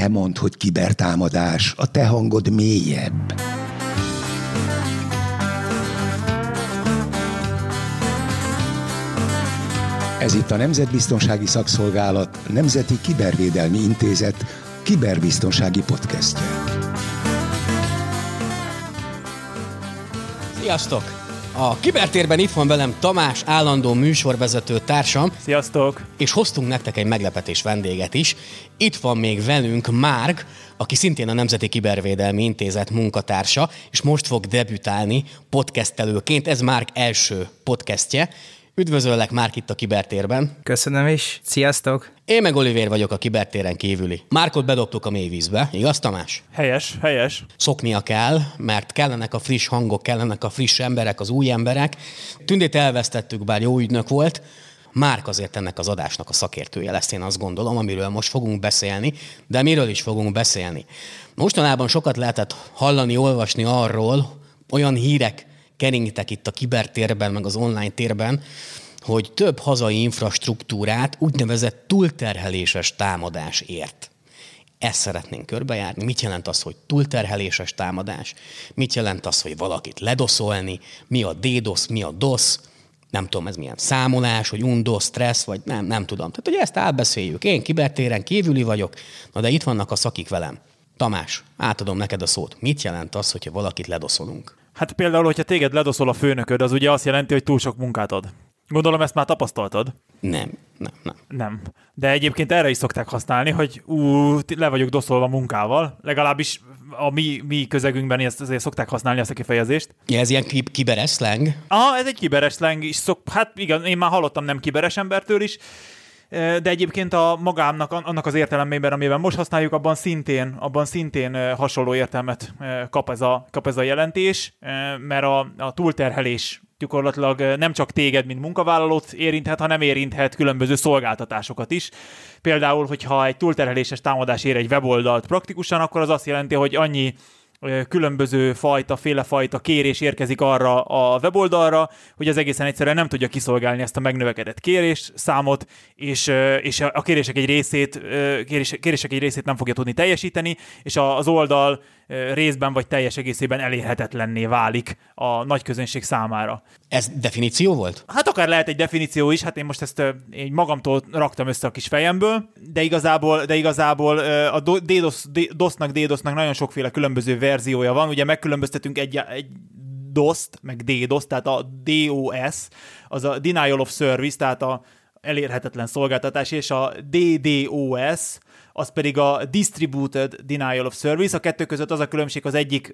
Te mondd, hogy kibertámadás, a te hangod mélyebb. Ez itt a Nemzetbiztonsági Szakszolgálat Nemzeti Kibervédelmi Intézet kiberbiztonsági podcastje. Sziasztok! A kibertérben itt van velem Tamás, állandó műsorvezető társam. Sziasztok! És hoztunk nektek egy meglepetés vendéget is. Itt van még velünk Márk, aki szintén a Nemzeti Kibervédelmi Intézet munkatársa, és most fog debütálni podcastelőként. Ez Márk első podcastje. Üdvözöllek már itt a Kibertérben. Köszönöm is. Sziasztok! Én meg Olivér vagyok a Kibertéren kívüli. Márkot bedobtuk a mélyvízbe, igaz Tamás? Helyes, helyes. Szoknia kell, mert kellenek a friss hangok, kellenek a friss emberek, az új emberek. Tündét elvesztettük, bár jó ügynök volt. Márk azért ennek az adásnak a szakértője lesz, én azt gondolom, amiről most fogunk beszélni, de miről is fogunk beszélni. Mostanában sokat lehetett hallani, olvasni arról, olyan hírek keringtek itt a kibertérben, meg az online térben, hogy több hazai infrastruktúrát úgynevezett túlterheléses támadás ért. Ezt szeretnénk körbejárni. Mit jelent az, hogy túlterheléses támadás? Mit jelent az, hogy valakit ledoszolni? Mi a DDoS, mi a DOS? Nem tudom, ez milyen számolás, hogy undos, stressz, vagy nem, nem tudom. Tehát, hogy ezt átbeszéljük. Én kibertéren kívüli vagyok, na de itt vannak a szakik velem. Tamás, átadom neked a szót. Mit jelent az, hogyha valakit ledoszolunk? Hát például, hogyha téged ledoszol a főnököd, az ugye azt jelenti, hogy túl sok munkát ad. Gondolom ezt már tapasztaltad? Nem, nem, nem. Nem. De egyébként erre is szokták használni, hogy ú, le vagyok doszolva munkával. Legalábbis a mi, mi közegünkben ezt azért szokták használni ezt a kifejezést. Ja, ez ilyen kiberes slang? Ah, ez egy kiberes slang is. Szok, hát igen, én már hallottam nem kiberes embertől is, de egyébként a magámnak, annak az értelemében, amiben most használjuk, abban szintén, abban szintén hasonló értelmet kap ez a, kap ez a jelentés, mert a, a túlterhelés gyakorlatilag nem csak téged, mint munkavállalót érinthet, hanem érinthet különböző szolgáltatásokat is. Például, hogyha egy túlterheléses támadás ér egy weboldalt praktikusan, akkor az azt jelenti, hogy annyi különböző fajta, félefajta kérés érkezik arra a weboldalra, hogy az egészen egyszerűen nem tudja kiszolgálni ezt a megnövekedett kérés számot, és, és a kérések egy részét, kérés, kérések egy részét nem fogja tudni teljesíteni, és az oldal részben vagy teljes egészében elérhetetlenné válik a nagy közönség számára. Ez definíció volt? Hát akár lehet egy definíció is, hát én most ezt én magamtól raktam össze a kis fejemből, de igazából, de igazából a DDoS, DOS-nak, DDoS-nak nagyon sokféle különböző verziója van, ugye megkülönböztetünk egy, egy DOS-t, meg DDoS, tehát a DOS, az a Denial of Service, tehát a elérhetetlen szolgáltatás, és a DDoS, az pedig a Distributed Denial of Service. A kettő között az a különbség, az egyik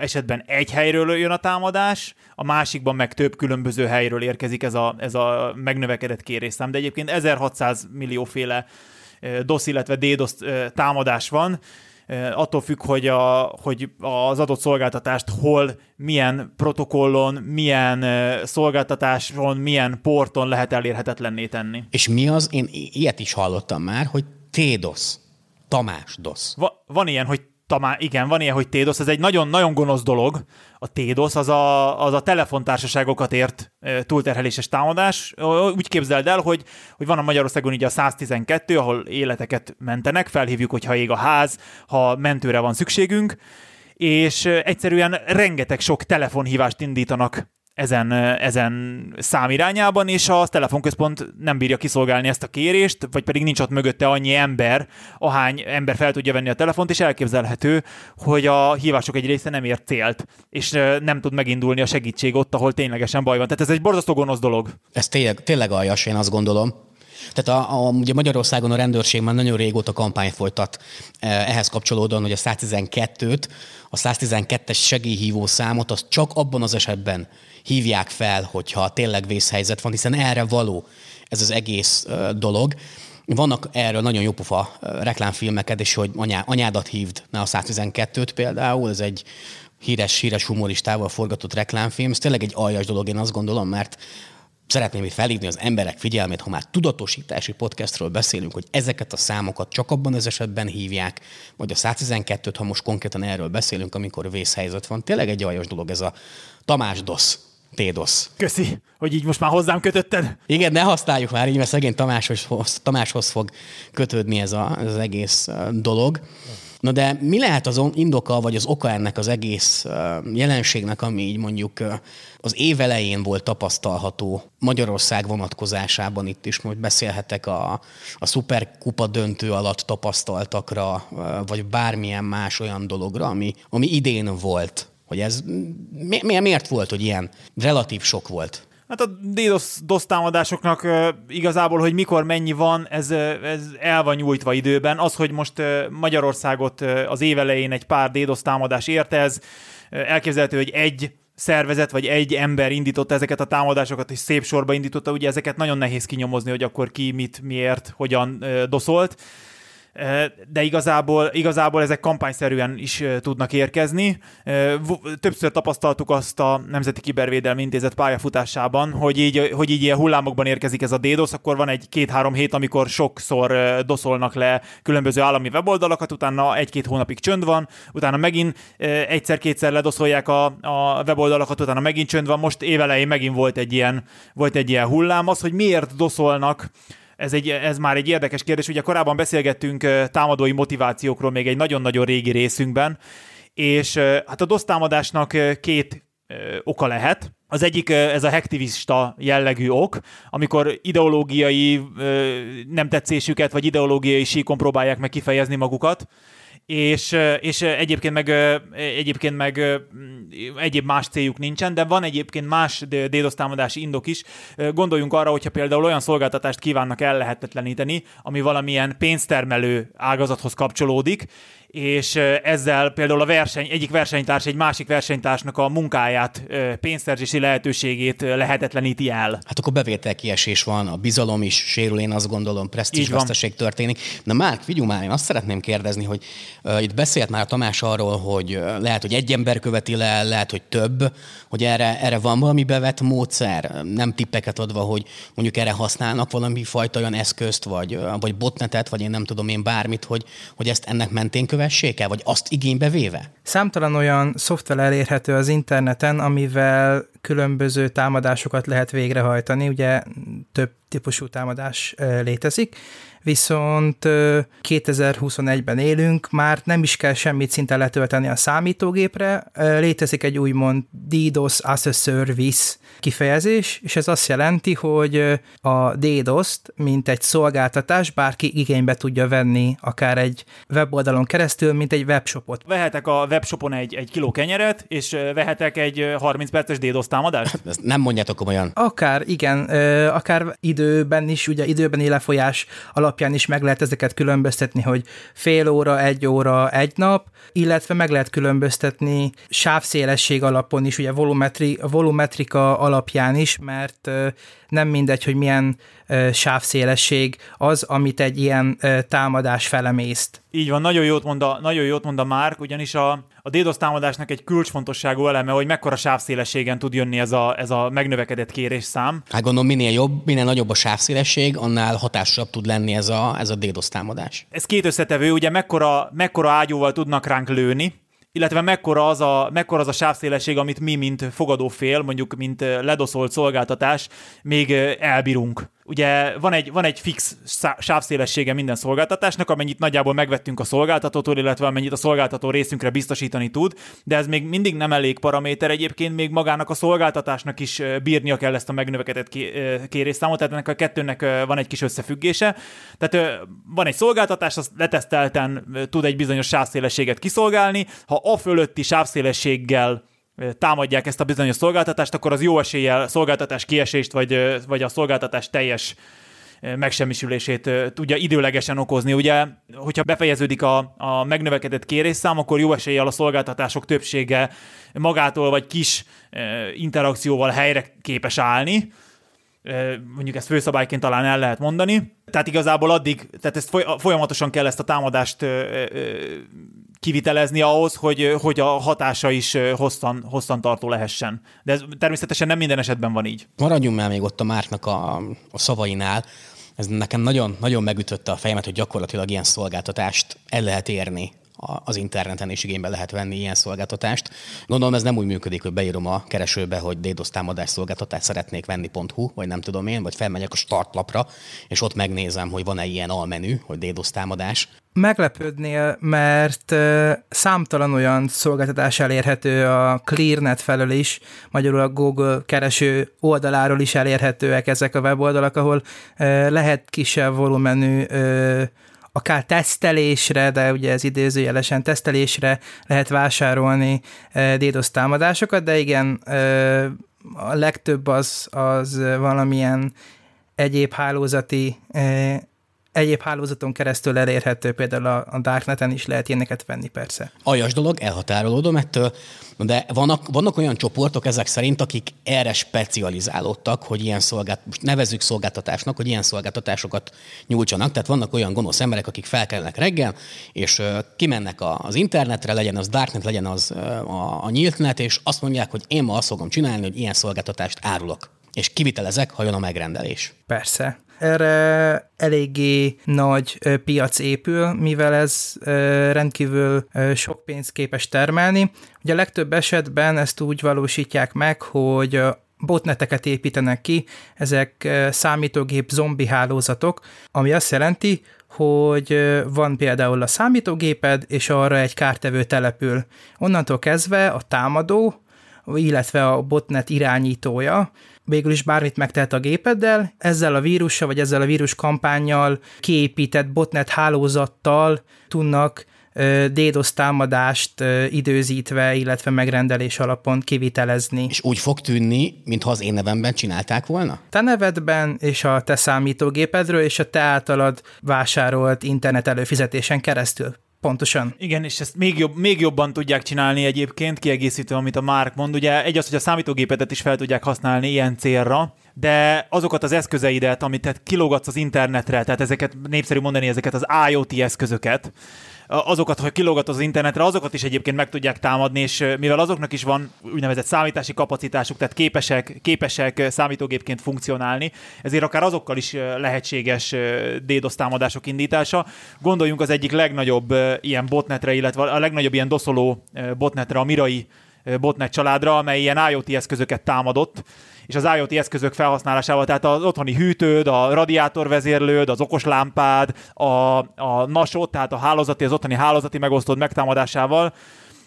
esetben egy helyről jön a támadás, a másikban meg több különböző helyről érkezik ez a, ez a megnövekedett kérésszám. De egyébként 1600 millióféle DOS, illetve DDoS támadás van, attól függ, hogy, a, hogy az adott szolgáltatást hol, milyen protokollon, milyen szolgáltatáson, milyen porton lehet elérhetetlenné tenni. És mi az, én ilyet is hallottam már, hogy Tédosz. Tamás dosz. Va- van ilyen, hogy Tamá, igen, van ilyen, hogy Tédosz, ez egy nagyon-nagyon gonosz dolog. A Tédosz az a, az a telefontársaságokat ért e, túlterheléses támadás. Úgy képzeld el, hogy, hogy van a Magyarországon így a 112, ahol életeket mentenek, felhívjuk, hogyha ég a ház, ha mentőre van szükségünk, és egyszerűen rengeteg sok telefonhívást indítanak ezen, ezen szám irányában, és a telefonközpont nem bírja kiszolgálni ezt a kérést, vagy pedig nincs ott mögötte annyi ember, ahány ember fel tudja venni a telefont, és elképzelhető, hogy a hívások egy része nem ért célt, és nem tud megindulni a segítség ott, ahol ténylegesen baj van. Tehát ez egy borzasztó gonosz dolog. Ez tényleg, tényleg aljas, én azt gondolom. Tehát a, a, ugye Magyarországon a rendőrség már nagyon régóta kampány folytat ehhez kapcsolódóan, hogy a 112-t, a 112-es segélyhívó számot, az csak abban az esetben hívják fel, hogyha tényleg vészhelyzet van, hiszen erre való ez az egész dolog. Vannak erről nagyon jó pofa reklámfilmeket, és hogy anyá, anyádat hívd, ne a 112-t például, ez egy híres, híres humoristával forgatott reklámfilm. Ez tényleg egy aljas dolog, én azt gondolom, mert szeretném itt felhívni az emberek figyelmét, ha már tudatosítási podcastról beszélünk, hogy ezeket a számokat csak abban az esetben hívják, vagy a 112-t, ha most konkrétan erről beszélünk, amikor vészhelyzet van. Tényleg egy aljas dolog ez a Tamás Dosz DDoS. Köszi, hogy így most már hozzám kötötted. Igen, ne használjuk már így, mert szegény Tamáshoz, Tamáshoz fog kötődni ez, a, ez az egész dolog. Na de mi lehet az indoka, vagy az oka ennek az egész jelenségnek, ami így mondjuk az év elején volt tapasztalható Magyarország vonatkozásában itt is, most beszélhetek a, a szuperkupa döntő alatt tapasztaltakra, vagy bármilyen más olyan dologra, ami, ami idén volt. Hogy ez mi, miért volt, hogy ilyen relatív sok volt? Hát a DDoS, DOS támadásoknak igazából, hogy mikor mennyi van, ez, ez el van nyújtva időben. Az, hogy most Magyarországot az évelején egy pár DDoS támadás érte, ez elképzelhető, hogy egy szervezet vagy egy ember indította ezeket a támadásokat, és szép sorba indította, ugye ezeket nagyon nehéz kinyomozni, hogy akkor ki mit, miért, hogyan doszolt de igazából, igazából ezek kampányszerűen is tudnak érkezni. Többször tapasztaltuk azt a Nemzeti Kibervédelmi Intézet pályafutásában, hogy így, hogy így ilyen hullámokban érkezik ez a DDoS, akkor van egy két-három hét, amikor sokszor doszolnak le különböző állami weboldalakat, utána egy-két hónapig csönd van, utána megint egyszer-kétszer ledoszolják a, a weboldalakat, utána megint csönd van, most évelején megint volt egy ilyen, volt egy ilyen hullám. Az, hogy miért doszolnak ez, egy, ez már egy érdekes kérdés. Ugye korábban beszélgettünk támadói motivációkról még egy nagyon-nagyon régi részünkben, és hát a DOS támadásnak két oka lehet. Az egyik ez a hektivista jellegű ok, amikor ideológiai nem tetszésüket, vagy ideológiai síkon próbálják meg kifejezni magukat, és, és egyébként meg, egyébként meg egyéb más céljuk nincsen, de van egyébként más DDoS támadási indok is. Gondoljunk arra, hogyha például olyan szolgáltatást kívánnak ellehetetleníteni, ami valamilyen pénztermelő ágazathoz kapcsolódik, és ezzel például a verseny, egyik versenytárs egy másik versenytársnak a munkáját, pénzszerzési lehetőségét lehetetleníti el. Hát akkor bevételkiesés van, a bizalom is sérül, én azt gondolom, veszteség történik. Na Márk, vigyú már, én azt szeretném kérdezni, hogy uh, itt beszélt már Tamás arról, hogy uh, lehet, hogy egy ember követi le, lehet, hogy több, hogy erre, erre van valami bevett módszer, nem tippeket adva, hogy mondjuk erre használnak valami fajta olyan eszközt, vagy, vagy botnetet, vagy én nem tudom én bármit, hogy, hogy ezt ennek mentén követ kövessék el, vagy azt igénybe véve? Számtalan olyan szoftver elérhető az interneten, amivel különböző támadásokat lehet végrehajtani, ugye több típusú támadás létezik, viszont 2021-ben élünk, már nem is kell semmit szinte letölteni a számítógépre, létezik egy úgymond DDoS as a Service kifejezés, és ez azt jelenti, hogy a DDoS-t, mint egy szolgáltatás, bárki igénybe tudja venni, akár egy weboldalon keresztül, mint egy webshopot. Vehetek a webshopon egy, egy kiló kenyeret, és vehetek egy 30 perces DDoS támadást? Ezt nem mondjátok komolyan. Akár, igen, akár időben is, ugye időben lefolyás alapján is meg lehet ezeket különböztetni, hogy fél óra, egy óra, egy nap, illetve meg lehet különböztetni sávszélesség alapon is, ugye volumetri, volumetrika alapján is, mert nem mindegy, hogy milyen sávszélesség az, amit egy ilyen támadás felemészt. Így van, nagyon jót mond a, nagyon jót mond a Márk, ugyanis a, a DDoS támadásnak egy kulcsfontosságú eleme, hogy mekkora sávszélességen tud jönni ez a, ez a megnövekedett kérésszám. Hát gondolom, minél jobb, minél nagyobb a sávszélesség, annál hatásosabb tud lenni ez a, ez a DDoS támadás. Ez két összetevő, ugye mekkora, mekkora ágyúval tudnak ránk lőni, illetve mekkora az, a, mekkora az a sávszélesség, amit mi, mint fogadó fél, mondjuk mint ledoszolt szolgáltatás, még elbírunk. Ugye van egy, van egy fix sávszélessége minden szolgáltatásnak, amennyit nagyjából megvettünk a szolgáltatótól, illetve amennyit a szolgáltató részünkre biztosítani tud, de ez még mindig nem elég paraméter egyébként, még magának a szolgáltatásnak is bírnia kell ezt a megnövekedett kérésszámot, tehát ennek a kettőnek van egy kis összefüggése. Tehát van egy szolgáltatás, az letesztelten tud egy bizonyos sávszélességet kiszolgálni, ha a fölötti sávszélességgel támadják ezt a bizonyos szolgáltatást, akkor az jó eséllyel szolgáltatás kiesést, vagy, vagy a szolgáltatás teljes megsemmisülését tudja időlegesen okozni. Ugye, hogyha befejeződik a, a megnövekedett kérésszám, akkor jó eséllyel a szolgáltatások többsége magától vagy kis interakcióval helyre képes állni, mondjuk ezt főszabályként talán el lehet mondani. Tehát igazából addig, tehát ezt folyamatosan kell ezt a támadást kivitelezni ahhoz, hogy, hogy a hatása is hosszan, hosszan tartó lehessen. De ez természetesen nem minden esetben van így. Maradjunk már még ott a Márknak a, a szavainál. Ez nekem nagyon, nagyon megütötte a fejemet, hogy gyakorlatilag ilyen szolgáltatást el lehet érni az interneten is igénybe lehet venni ilyen szolgáltatást. Gondolom ez nem úgy működik, hogy beírom a keresőbe, hogy DDoS támadás szolgáltatást szeretnék venni.hu, vagy nem tudom én, vagy felmegyek a startlapra, és ott megnézem, hogy van-e ilyen almenü, hogy DDoS támadás. Meglepődnél, mert számtalan olyan szolgáltatás elérhető a ClearNet felől is, magyarul a Google kereső oldaláról is elérhetőek ezek a weboldalak, ahol lehet kisebb volumenű akár tesztelésre, de ugye ez idézőjelesen tesztelésre lehet vásárolni DDoS támadásokat, de igen, a legtöbb az, az valamilyen egyéb hálózati egyéb hálózaton keresztül elérhető, például a, a Darkneten is lehet ilyeneket venni persze. Aljas dolog, elhatárolódom ettől, de vannak, vannak olyan csoportok ezek szerint, akik erre specializálódtak, hogy ilyen szolgált, most nevezzük szolgáltatásnak, hogy ilyen szolgáltatásokat nyújtsanak. Tehát vannak olyan gonosz emberek, akik felkelnek reggel, és kimennek az internetre, legyen az Darknet, legyen az a, a nyíltnet, és azt mondják, hogy én ma azt fogom csinálni, hogy ilyen szolgáltatást árulok és kivitelezek, ha jön a megrendelés. Persze erre eléggé nagy piac épül, mivel ez rendkívül sok pénzt képes termelni. Ugye a legtöbb esetben ezt úgy valósítják meg, hogy botneteket építenek ki, ezek számítógép zombi hálózatok, ami azt jelenti, hogy van például a számítógéped, és arra egy kártevő települ. Onnantól kezdve a támadó, illetve a botnet irányítója végül is bármit megtehet a gépeddel, ezzel a vírussal vagy ezzel a vírus kampányjal kiépített botnet hálózattal tudnak DDoS támadást időzítve, illetve megrendelés alapon kivitelezni. És úgy fog tűnni, mintha az én nevemben csinálták volna? Te nevedben és a te számítógépedről és a te általad vásárolt internet előfizetésen keresztül. Pontosan. Igen, és ezt még, jobb, még jobban tudják csinálni egyébként, kiegészítő, amit a Mark mond. Ugye egy az, hogy a számítógépedet is fel tudják használni ilyen célra, de azokat az eszközeidet, amit tehát kilógatsz az internetre, tehát ezeket népszerű mondani, ezeket az IoT eszközöket, azokat, hogy kilógat az internetre, azokat is egyébként meg tudják támadni, és mivel azoknak is van úgynevezett számítási kapacitásuk, tehát képesek, képesek számítógépként funkcionálni, ezért akár azokkal is lehetséges DDoS támadások indítása. Gondoljunk az egyik legnagyobb ilyen botnetre, illetve a legnagyobb ilyen doszoló botnetre, a Mirai botnet családra, amely ilyen IoT eszközöket támadott, és az IoT eszközök felhasználásával, tehát az otthoni hűtőd, a radiátorvezérlőd, az okos lámpád, a, a NASOT, tehát a hálózati, az otthoni hálózati megosztód megtámadásával,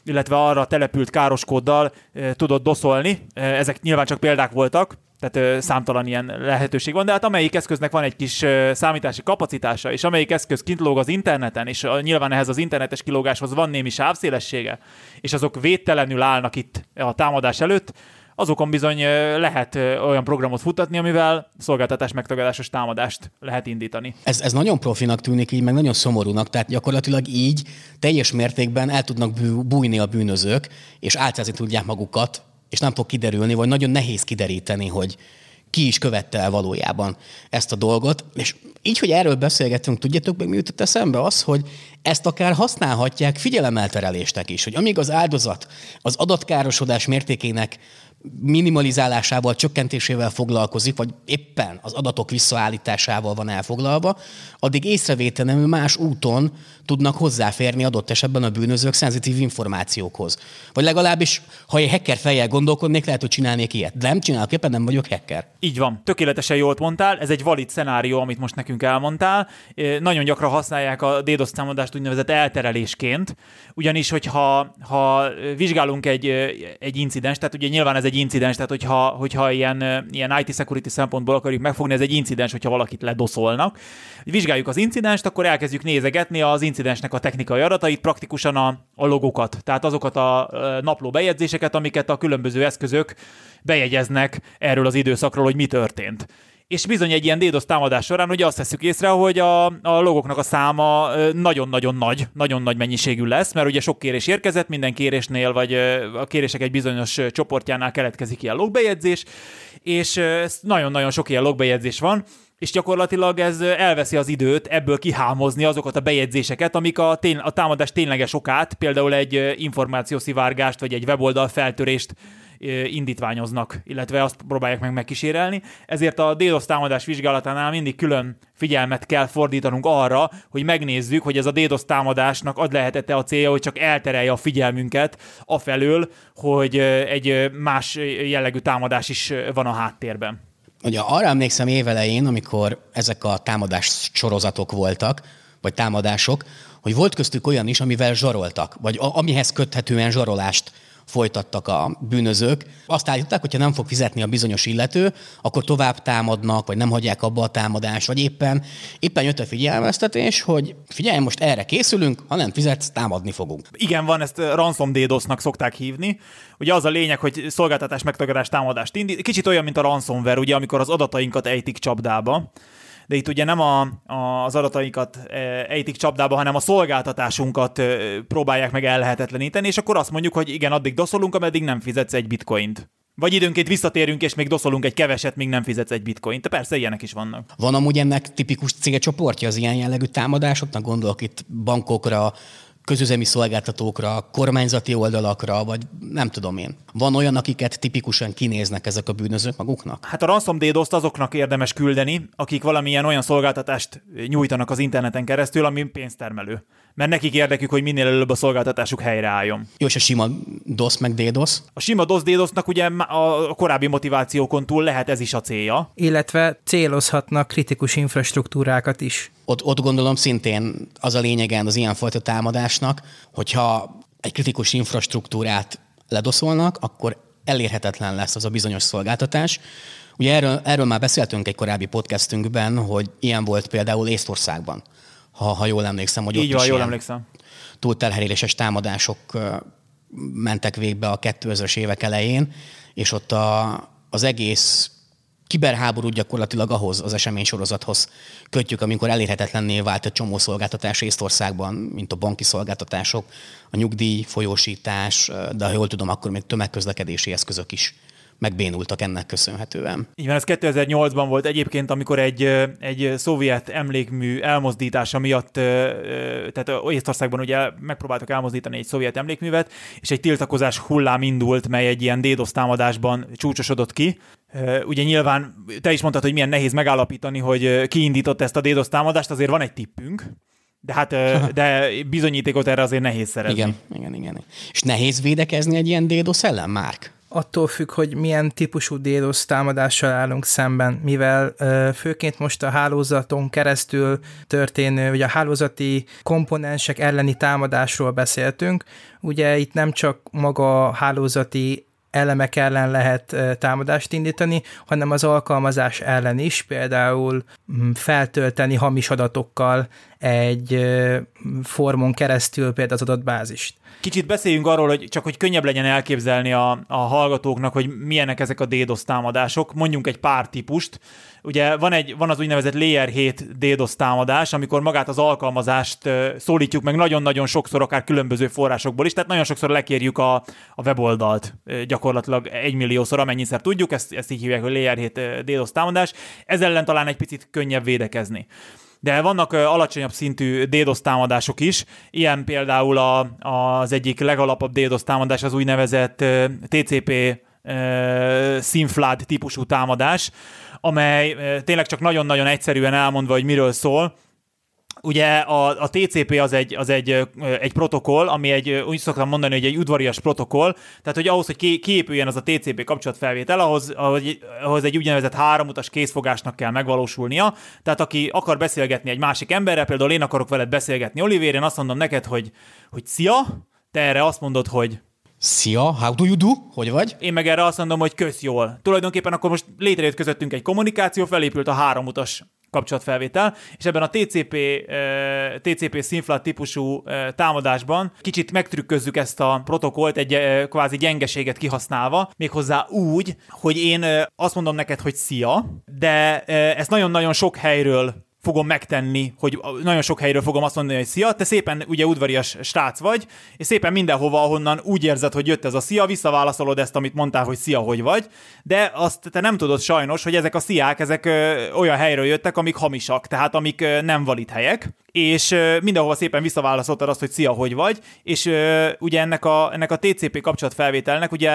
illetve arra települt káros kóddal e, tudod doszolni. E, ezek nyilván csak példák voltak, tehát e, számtalan ilyen lehetőség van, de hát amelyik eszköznek van egy kis e, számítási kapacitása, és amelyik eszköz kint lóg az interneten, és nyilván ehhez az internetes kilógáshoz van némi sávszélessége, és azok védtelenül állnak itt a támadás előtt, azokon bizony lehet olyan programot futatni, amivel szolgáltatás megtagadásos támadást lehet indítani. Ez, ez nagyon profinak tűnik, így meg nagyon szomorúnak, tehát gyakorlatilag így teljes mértékben el tudnak bújni a bűnözők, és álcázni tudják magukat, és nem fog kiderülni, vagy nagyon nehéz kideríteni, hogy ki is követte el valójában ezt a dolgot. És így, hogy erről beszélgetünk, tudjátok meg mi jutott eszembe? Az, hogy ezt akár használhatják figyelemelterelésnek is, hogy amíg az áldozat az adatkárosodás mértékének minimalizálásával, csökkentésével foglalkozik, vagy éppen az adatok visszaállításával van elfoglalva, addig észrevétlenül más úton tudnak hozzáférni adott esetben a bűnözők szenzitív információkhoz. Vagy legalábbis, ha egy hacker fejjel gondolkodnék, lehet, hogy csinálnék ilyet. De nem csinálok, éppen nem vagyok hacker. Így van. Tökéletesen jól mondtál. Ez egy valid szenárió, amit most nekünk elmondtál. Nagyon gyakran használják a DDoS támadást úgynevezett elterelésként, ugyanis, hogyha ha vizsgálunk egy, egy incidens, tehát ugye nyilván ez egy incidens, tehát hogyha, hogyha ilyen, ilyen IT security szempontból akarjuk megfogni, ez egy incidens, hogyha valakit ledoszolnak. Vizsgáljuk az incidenst, akkor elkezdjük nézegetni az incidensnek a technikai adatait, praktikusan a, a logokat, tehát azokat a napló bejegyzéseket, amiket a különböző eszközök bejegyeznek erről az időszakról, hogy mi történt. És bizony egy ilyen DDoS támadás során ugye azt veszük észre, hogy a, a logoknak a száma nagyon-nagyon nagy, nagyon nagy mennyiségű lesz, mert ugye sok kérés érkezett, minden kérésnél, vagy a kérések egy bizonyos csoportjánál keletkezik ilyen logbejegyzés, és nagyon-nagyon sok ilyen logbejegyzés van, és gyakorlatilag ez elveszi az időt ebből kihámozni azokat a bejegyzéseket, amik a, tény, a támadás tényleges okát, például egy információszivárgást vagy egy weboldal feltörést indítványoznak, illetve azt próbálják meg megkísérelni. Ezért a DDoS támadás vizsgálatánál mindig külön figyelmet kell fordítanunk arra, hogy megnézzük, hogy ez a DDoS támadásnak ad lehetette a célja, hogy csak elterelje a figyelmünket afelől, hogy egy más jellegű támadás is van a háttérben. Ugye arra emlékszem évelején, amikor ezek a támadás sorozatok voltak, vagy támadások, hogy volt köztük olyan is, amivel zsaroltak, vagy amihez köthetően zsarolást folytattak a bűnözők. Azt állították, hogy ha nem fog fizetni a bizonyos illető, akkor tovább támadnak, vagy nem hagyják abba a támadást, vagy éppen, éppen jött a figyelmeztetés, hogy figyelj, most erre készülünk, ha nem fizetsz, támadni fogunk. Igen, van, ezt ransom DDoS-nak szokták hívni. Ugye az a lényeg, hogy szolgáltatás megtagadás támadást indít. Kicsit olyan, mint a ransomware, ugye, amikor az adatainkat ejtik csapdába de itt ugye nem a, a, az adatainkat e, ejtik csapdába, hanem a szolgáltatásunkat e, próbálják meg ellehetetleníteni, és akkor azt mondjuk, hogy igen, addig doszolunk, ameddig nem fizetsz egy bitcoint. Vagy időnként visszatérünk, és még doszolunk egy keveset, míg nem fizetsz egy bitcoint. De persze ilyenek is vannak. Van amúgy ennek tipikus célcsoportja az ilyen jellegű támadásoknak? Gondolok itt bankokra, közüzemi szolgáltatókra, kormányzati oldalakra, vagy nem tudom én. Van olyan, akiket tipikusan kinéznek ezek a bűnözők maguknak? Hát a ransom DDoS-t azoknak érdemes küldeni, akik valamilyen olyan szolgáltatást nyújtanak az interneten keresztül, ami pénztermelő. Mert nekik érdekük, hogy minél előbb a szolgáltatásuk helyreálljon. Jó, és a sima DOS meg DDoS? A sima DOS DDoS-nak ugye a korábbi motivációkon túl lehet ez is a célja. Illetve célozhatnak kritikus infrastruktúrákat is ott, ott gondolom szintén az a lényegen az ilyenfajta támadásnak, hogyha egy kritikus infrastruktúrát ledoszolnak, akkor elérhetetlen lesz az a bizonyos szolgáltatás. Ugye erről, erről már beszéltünk egy korábbi podcastünkben, hogy ilyen volt például Észtországban, ha, ha jól emlékszem, hogy Így ott van, jól emlékszem. túlterheléses támadások mentek végbe a 2000-es évek elején, és ott a, az egész kiberháborút gyakorlatilag ahhoz az eseménysorozathoz kötjük, amikor elérhetetlenné vált egy csomó szolgáltatás Észtországban, mint a banki szolgáltatások, a nyugdíj, folyósítás, de ha jól tudom, akkor még tömegközlekedési eszközök is megbénultak ennek köszönhetően. Így van, ez 2008-ban volt egyébként, amikor egy, egy szovjet emlékmű elmozdítása miatt, tehát Észtországban ugye megpróbáltak elmozdítani egy szovjet emlékművet, és egy tiltakozás hullám indult, mely egy ilyen DDoS támadásban csúcsosodott ki. Ugye nyilván te is mondtad, hogy milyen nehéz megállapítani, hogy ki indított ezt a DDoS támadást, azért van egy tippünk, de hát de bizonyítékot erre azért nehéz szerezni. Igen, igen, igen. És nehéz védekezni egy ilyen DDoS ellen, Márk? Attól függ, hogy milyen típusú DDoS támadással állunk szemben, mivel főként most a hálózaton keresztül történő, vagy a hálózati komponensek elleni támadásról beszéltünk, ugye itt nem csak maga a hálózati elemek ellen lehet támadást indítani, hanem az alkalmazás ellen is, például mm, feltölteni hamis adatokkal egy formon keresztül például az adatbázist. Kicsit beszéljünk arról, hogy csak hogy könnyebb legyen elképzelni a, a hallgatóknak, hogy milyenek ezek a DDoS támadások. Mondjunk egy pár típust. Ugye van, egy, van az úgynevezett Layer 7 DDoS támadás, amikor magát az alkalmazást szólítjuk meg nagyon-nagyon sokszor, akár különböző forrásokból is, tehát nagyon sokszor lekérjük a, a weboldalt gyakorlatilag egymilliószor, amennyiszer tudjuk, ezt, ezt így hívják, hogy Layer 7 DDoS támadás. Ez ellen talán egy picit könnyebb védekezni de vannak alacsonyabb szintű DDoS támadások is, ilyen például a, az egyik legalapabb DDoS támadás az úgynevezett TCP színflád típusú támadás, amely tényleg csak nagyon-nagyon egyszerűen elmondva, hogy miről szól, ugye a, a TCP az egy, az egy, egy protokoll, ami egy, úgy szoktam mondani, hogy egy udvarias protokoll, tehát hogy ahhoz, hogy ki, kiépüljen az a TCP kapcsolatfelvétel, ahhoz, ahhoz, ahhoz egy úgynevezett háromutas készfogásnak kell megvalósulnia, tehát aki akar beszélgetni egy másik emberrel, például én akarok veled beszélgetni, Oliver, én azt mondom neked, hogy, hogy szia, te erre azt mondod, hogy Szia, how do you do? Hogy vagy? Én meg erre azt mondom, hogy kösz jól. Tulajdonképpen akkor most létrejött közöttünk egy kommunikáció, felépült a háromutas kapcsolatfelvétel, és ebben a TCP, TCP színflat típusú támadásban kicsit megtrükközzük ezt a protokollt egy kvázi gyengeséget kihasználva, méghozzá úgy, hogy én azt mondom neked, hogy szia, de ezt nagyon-nagyon sok helyről fogom megtenni, hogy nagyon sok helyről fogom azt mondani, hogy szia, te szépen ugye udvarias srác vagy, és szépen mindenhova, ahonnan úgy érzed, hogy jött ez a szia, visszaválaszolod ezt, amit mondtál, hogy szia, hogy vagy, de azt te nem tudod sajnos, hogy ezek a sziák, ezek ö, olyan helyről jöttek, amik hamisak, tehát amik ö, nem valid helyek, és mindenhova szépen visszaválaszoltad azt, hogy szia, hogy vagy, és ugye ennek a, ennek a TCP kapcsolatfelvételnek ugye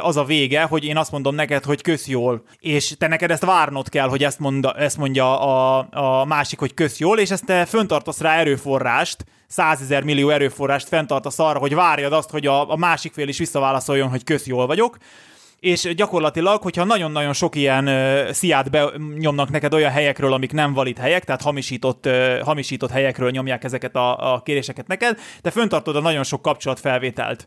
az a vége, hogy én azt mondom neked, hogy kösz jól, és te neked ezt várnod kell, hogy ezt, mondja, ezt mondja a, a másik, hogy kösz jól, és ezt te föntartasz rá erőforrást, százezer millió erőforrást fenntartasz arra, hogy várjad azt, hogy a, a másik fél is visszaválaszoljon, hogy kösz jól vagyok, és gyakorlatilag, hogyha nagyon-nagyon sok ilyen uh, sziát benyomnak neked olyan helyekről, amik nem valid helyek, tehát hamisított, hamisított helyekről nyomják ezeket a, a kéréseket neked, te föntartod a nagyon sok kapcsolatfelvételt.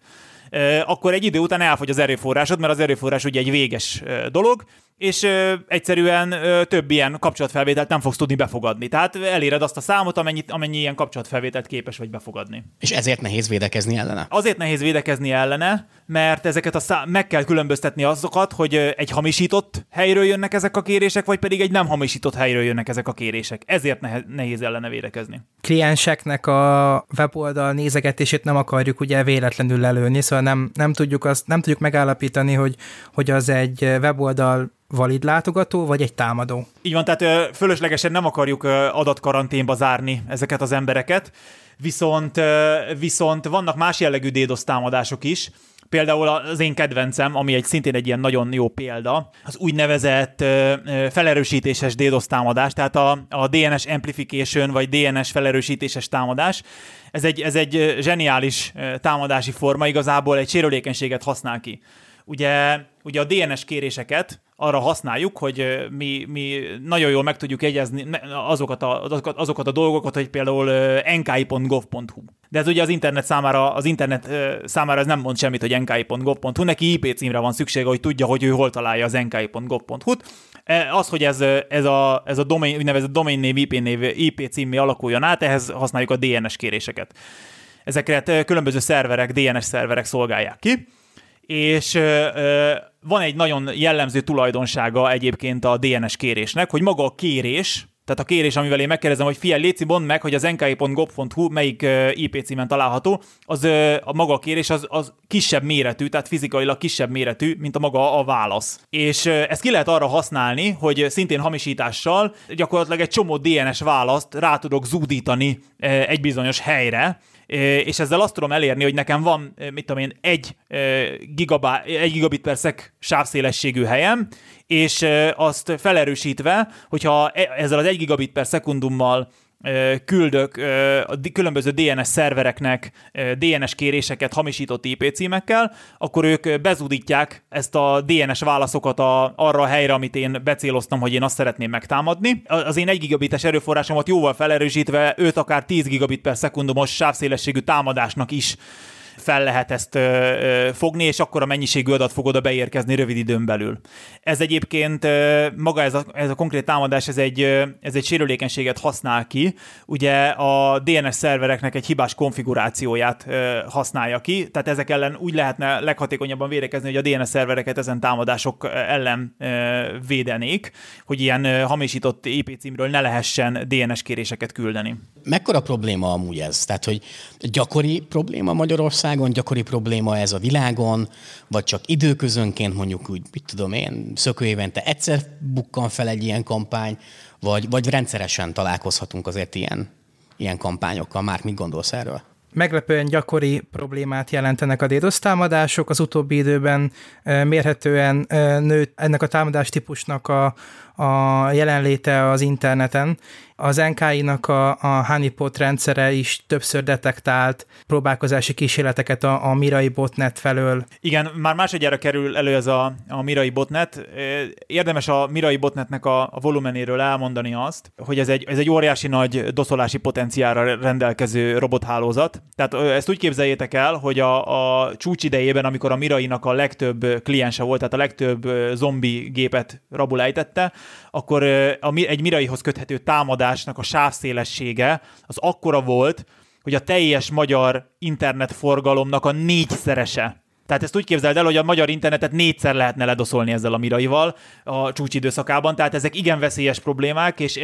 Akkor egy idő után elfogy az erőforrásod, mert az erőforrás ugye egy véges dolog, és ö, egyszerűen ö, több ilyen kapcsolatfelvételt nem fogsz tudni befogadni. Tehát eléred azt a számot, amennyit, amennyi ilyen kapcsolatfelvételt képes vagy befogadni. És ezért nehéz védekezni ellene? Azért nehéz védekezni ellene, mert ezeket a szá- meg kell különböztetni azokat, hogy egy hamisított helyről jönnek ezek a kérések, vagy pedig egy nem hamisított helyről jönnek ezek a kérések. Ezért nehéz ellene védekezni. Klienseknek a weboldal nézegetését nem akarjuk ugye véletlenül lelőni, szóval nem, nem tudjuk azt, nem tudjuk megállapítani, hogy, hogy az egy weboldal valid látogató, vagy egy támadó. Így van, tehát fölöslegesen nem akarjuk adatkaranténba zárni ezeket az embereket, viszont, viszont vannak más jellegű DDoS támadások is, Például az én kedvencem, ami egy szintén egy ilyen nagyon jó példa, az úgynevezett felerősítéses DDoS támadás, tehát a, a DNS amplification vagy DNS felerősítéses támadás. Ez egy, ez egy zseniális támadási forma, igazából egy sérülékenységet használ ki. Ugye, ugye a DNS kéréseket arra használjuk, hogy mi, mi nagyon jól meg tudjuk jegyezni azokat a, azokat, azokat a dolgokat, hogy például nki.gov.hu. De ez ugye az internet számára, az internet számára ez nem mond semmit, hogy nki.gov.hu, neki IP címre van szüksége, hogy tudja, hogy ő hol találja az nki.gov.hu-t. E, az, hogy ez, ez a, ez a domain, úgynevezett domain név, IP, név, IP címé alakuljon át, ehhez használjuk a DNS kéréseket. Ezeket különböző szerverek, DNS szerverek szolgálják ki és van egy nagyon jellemző tulajdonsága egyébként a DNS kérésnek, hogy maga a kérés, tehát a kérés, amivel én megkérdezem, hogy figyelj, Léci, mondd meg, hogy az nki.gov.hu melyik IP címen található, az a maga a kérés az, az kisebb méretű, tehát fizikailag kisebb méretű, mint a maga a válasz. És ezt ki lehet arra használni, hogy szintén hamisítással gyakorlatilag egy csomó DNS választ rá tudok zúdítani egy bizonyos helyre, és ezzel azt tudom elérni, hogy nekem van, mit tudom én, egy, gigabá, egy gigabit per szek sávszélességű helyem, és azt felerősítve, hogyha e, ezzel az egy gigabit per szekundummal küldök a különböző DNS szervereknek DNS kéréseket hamisított IP címekkel, akkor ők bezudítják ezt a DNS válaszokat a, arra a helyre, amit én becéloztam, hogy én azt szeretném megtámadni. Az én 1 gigabites erőforrásomat jóval felerősítve 5 akár 10 gigabit per szekundumos sávszélességű támadásnak is fel lehet ezt ö, fogni, és akkor a mennyiségű adat fog oda beérkezni rövid időn belül. Ez egyébként ö, maga ez a, ez a konkrét támadás, ez egy, ö, ez egy sérülékenységet használ ki. Ugye a DNS szervereknek egy hibás konfigurációját ö, használja ki, tehát ezek ellen úgy lehetne leghatékonyabban védekezni, hogy a DNS szervereket ezen támadások ellen ö, védenék, hogy ilyen ö, hamisított IP címről ne lehessen DNS kéréseket küldeni. Mekkora probléma amúgy ez? Tehát, hogy gyakori probléma Magyarország Magyarországon gyakori probléma ez a világon, vagy csak időközönként mondjuk úgy, mit tudom én, szökő évente egyszer bukkan fel egy ilyen kampány, vagy, vagy rendszeresen találkozhatunk azért ilyen, ilyen kampányokkal. Már mit gondolsz erről? meglepően gyakori problémát jelentenek a DDoS támadások. Az utóbbi időben mérhetően nőtt ennek a támadás típusnak a, a jelenléte az interneten. Az NKI-nak a, a honeypot rendszere is többször detektált próbálkozási kísérleteket a, a Mirai botnet felől. Igen, már másodjára kerül elő ez a, a Mirai botnet. Érdemes a Mirai botnetnek a, a volumenéről elmondani azt, hogy ez egy, ez egy óriási nagy doszolási potenciára rendelkező robothálózat. Tehát ezt úgy képzeljétek el, hogy a, a csúcs idejében, amikor a Mirainak a legtöbb kliense volt, tehát a legtöbb zombi gépet rabul ejtette, akkor a, egy Miraihoz köthető támadásnak a sávszélessége az akkora volt, hogy a teljes magyar internetforgalomnak a négyszerese. Tehát ezt úgy képzeld el, hogy a magyar internetet négyszer lehetne ledoszolni ezzel a miraival a csúcsidőszakában, tehát ezek igen veszélyes problémák, és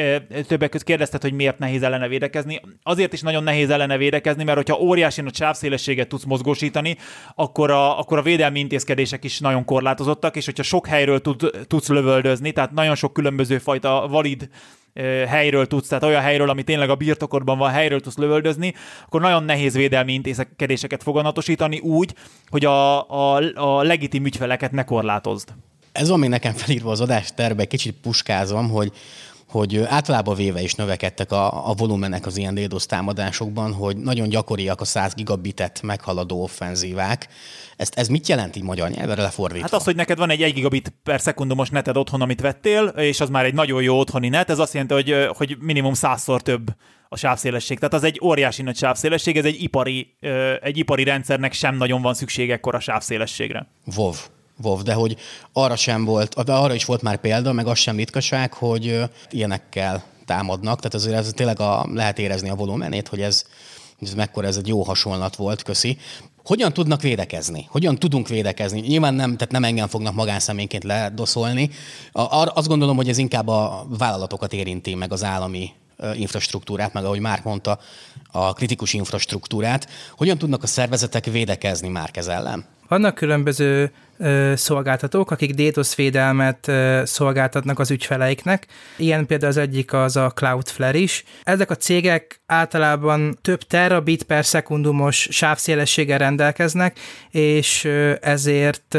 többek között kérdezted, hogy miért nehéz ellene védekezni. Azért is nagyon nehéz ellene védekezni, mert hogyha óriási nagy sávszélességet tudsz mozgósítani, akkor a, akkor a védelmi intézkedések is nagyon korlátozottak, és hogyha sok helyről tud, tudsz lövöldözni, tehát nagyon sok különböző fajta valid helyről tudsz, tehát olyan helyről, ami tényleg a birtokodban van, helyről tudsz lövöldözni, akkor nagyon nehéz védelmi intézkedéseket foganatosítani úgy, hogy a, a, a legitim ügyfeleket ne korlátozd. Ez van még nekem felírva az adásterbe, egy kicsit puskázom, hogy hogy általában véve is növekedtek a, a volumenek az ilyen DDoS támadásokban, hogy nagyon gyakoriak a 100 gigabitet meghaladó offenzívák. Ezt, ez mit jelent így magyar nyelvre lefordítva? Hát az, hogy neked van egy 1 gigabit per szekundumos neted otthon, amit vettél, és az már egy nagyon jó otthoni net, ez azt jelenti, hogy, hogy minimum százszor több a sávszélesség. Tehát az egy óriási nagy sávszélesség, ez egy ipari, egy ipari rendszernek sem nagyon van szüksége ekkora sávszélességre. WoW. WoW, de hogy arra sem volt, de arra is volt már példa, meg az sem ritkaság, hogy ilyenekkel támadnak, tehát azért ez tényleg a, lehet érezni a volumenét, hogy ez, ez mekkora, ez egy jó hasonlat volt, köszi. Hogyan tudnak védekezni? Hogyan tudunk védekezni? Nyilván nem, tehát nem engem fognak magánszemélyként ledoszolni. Azt gondolom, hogy ez inkább a vállalatokat érinti, meg az állami infrastruktúrát, meg ahogy már mondta, a kritikus infrastruktúrát. Hogyan tudnak a szervezetek védekezni már ellen? Vannak különböző szolgáltatók, akik DDoS védelmet szolgáltatnak az ügyfeleiknek. Ilyen például az egyik az a Cloudflare is. Ezek a cégek általában több terabit per szekundumos sávszélességgel rendelkeznek, és ezért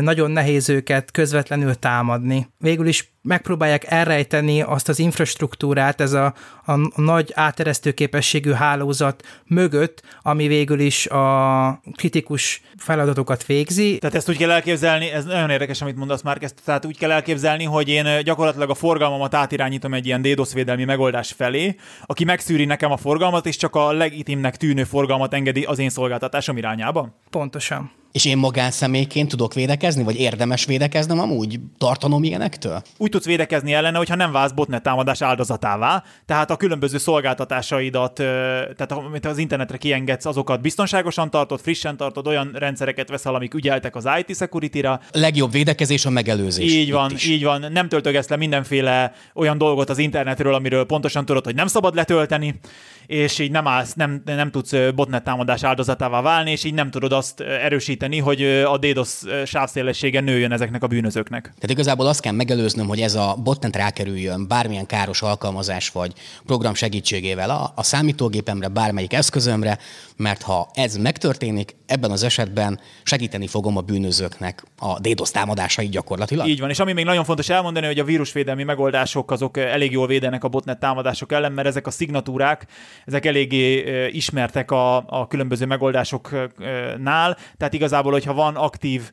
nagyon nehéz őket közvetlenül támadni. Végül is megpróbálják elrejteni azt az infrastruktúrát, ez a, a nagy áteresztő képességű hálózat mögött, ami végül is a kritikus feladatokat végzi. Tehát ezt úgy kell elképzelni, ez nagyon érdekes, amit mondasz már, ezt, tehát úgy kell elképzelni, hogy én gyakorlatilag a forgalmamat átirányítom egy ilyen DDoS védelmi megoldás felé, aki megszűri nekem a forgalmat, és csak a legitimnek tűnő forgalmat engedi az én szolgáltatásom irányába? Pontosan. És én magánszemélyként tudok védekezni, vagy érdemes védekeznem amúgy? Tartanom ilyenektől? Úgy tudsz védekezni ellene, hogyha nem válsz botnet támadás áldozatává, tehát a különböző szolgáltatásaidat, tehát amit az internetre kiengedsz, azokat biztonságosan tartod, frissen tartod, olyan rendszereket veszel, amik ügyeltek az IT security-ra. Legjobb védekezés a megelőzés. Így van, így van. Nem töltögetsz le mindenféle olyan dolgot az internetről, amiről pontosan tudod, hogy nem szabad letölteni és így nem, állsz, nem, nem tudsz botnet támadás áldozatává válni, és így nem tudod azt erősíteni, hogy a DDoS sávszélessége nőjön ezeknek a bűnözőknek. Tehát igazából azt kell megelőznöm, hogy ez a botnet rákerüljön bármilyen káros alkalmazás vagy program segítségével a, a számítógépemre, bármelyik eszközömre, mert ha ez megtörténik, ebben az esetben segíteni fogom a bűnözőknek a DDoS támadásait gyakorlatilag. Így van, és ami még nagyon fontos elmondani, hogy a vírusvédelmi megoldások azok elég jól védenek a botnet támadások ellen, mert ezek a szignatúrák, ezek eléggé ismertek a, a különböző megoldásoknál, tehát igazából, hogyha van aktív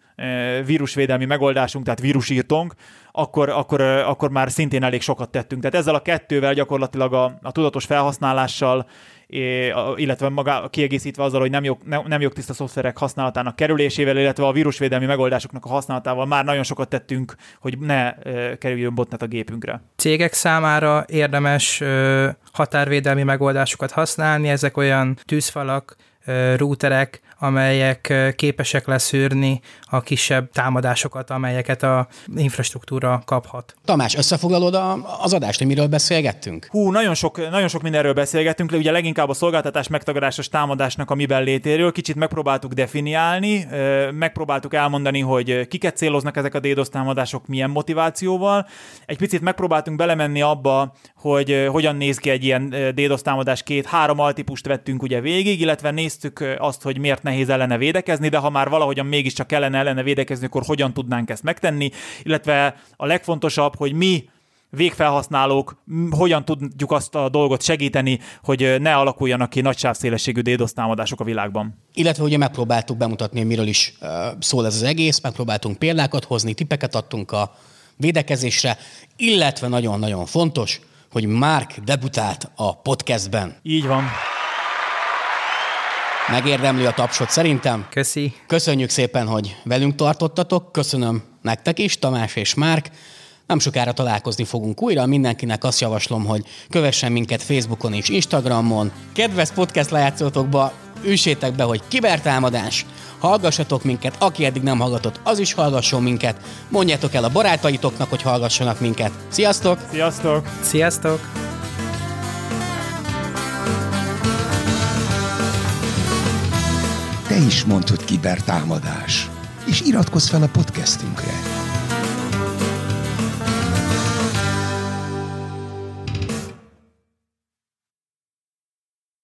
vírusvédelmi megoldásunk, tehát vírusírtónk, akkor, akkor, akkor már szintén elég sokat tettünk. Tehát ezzel a kettővel gyakorlatilag a, a tudatos felhasználással illetve maga kiegészítve azzal, hogy nem, jog, nem, nem jogtiszta szoftverek használatának kerülésével, illetve a vírusvédelmi megoldásoknak a használatával már nagyon sokat tettünk, hogy ne kerüljön botnet a gépünkre. Cégek számára érdemes határvédelmi megoldásokat használni, ezek olyan tűzfalak, routerek, amelyek képesek leszűrni a kisebb támadásokat, amelyeket a infrastruktúra kaphat. Tamás, összefoglalod az adást, hogy miről beszélgettünk? Hú, nagyon sok, nagyon sok mindenről beszélgettünk, ugye leginkább a szolgáltatás megtagadásos támadásnak a miben létéről, kicsit megpróbáltuk definiálni, megpróbáltuk elmondani, hogy kiket céloznak ezek a DDoS támadások, milyen motivációval. Egy picit megpróbáltunk belemenni abba, hogy hogyan néz ki egy ilyen DDoS támadás, két-három altípust vettünk ugye végig, illetve néztük azt, hogy miért nehéz ellene védekezni, de ha már valahogyan mégiscsak kellene ellene védekezni, akkor hogyan tudnánk ezt megtenni, illetve a legfontosabb, hogy mi végfelhasználók hogyan tudjuk azt a dolgot segíteni, hogy ne alakuljanak ki nagy sávszélességű DDoS támadások a világban. Illetve ugye megpróbáltuk bemutatni, miről is szól ez az egész, megpróbáltunk példákat hozni, tippeket adtunk a védekezésre, illetve nagyon-nagyon fontos, hogy Mark debütált a podcastben. Így van. Megérdemli a tapsot szerintem. Köszi. Köszönjük szépen, hogy velünk tartottatok. Köszönöm nektek is, Tamás és Márk. Nem sokára találkozni fogunk újra, mindenkinek azt javaslom, hogy kövessen minket Facebookon és Instagramon. Kedves podcast lejátszótokba üssétek be, hogy kibertámadás, hallgassatok minket, aki eddig nem hallgatott, az is hallgasson minket, mondjátok el a barátaitoknak, hogy hallgassanak minket. Sziasztok! Sziasztok! Sziasztok! Te is hogy kibertámadás, és iratkozz fel a podcastünkre.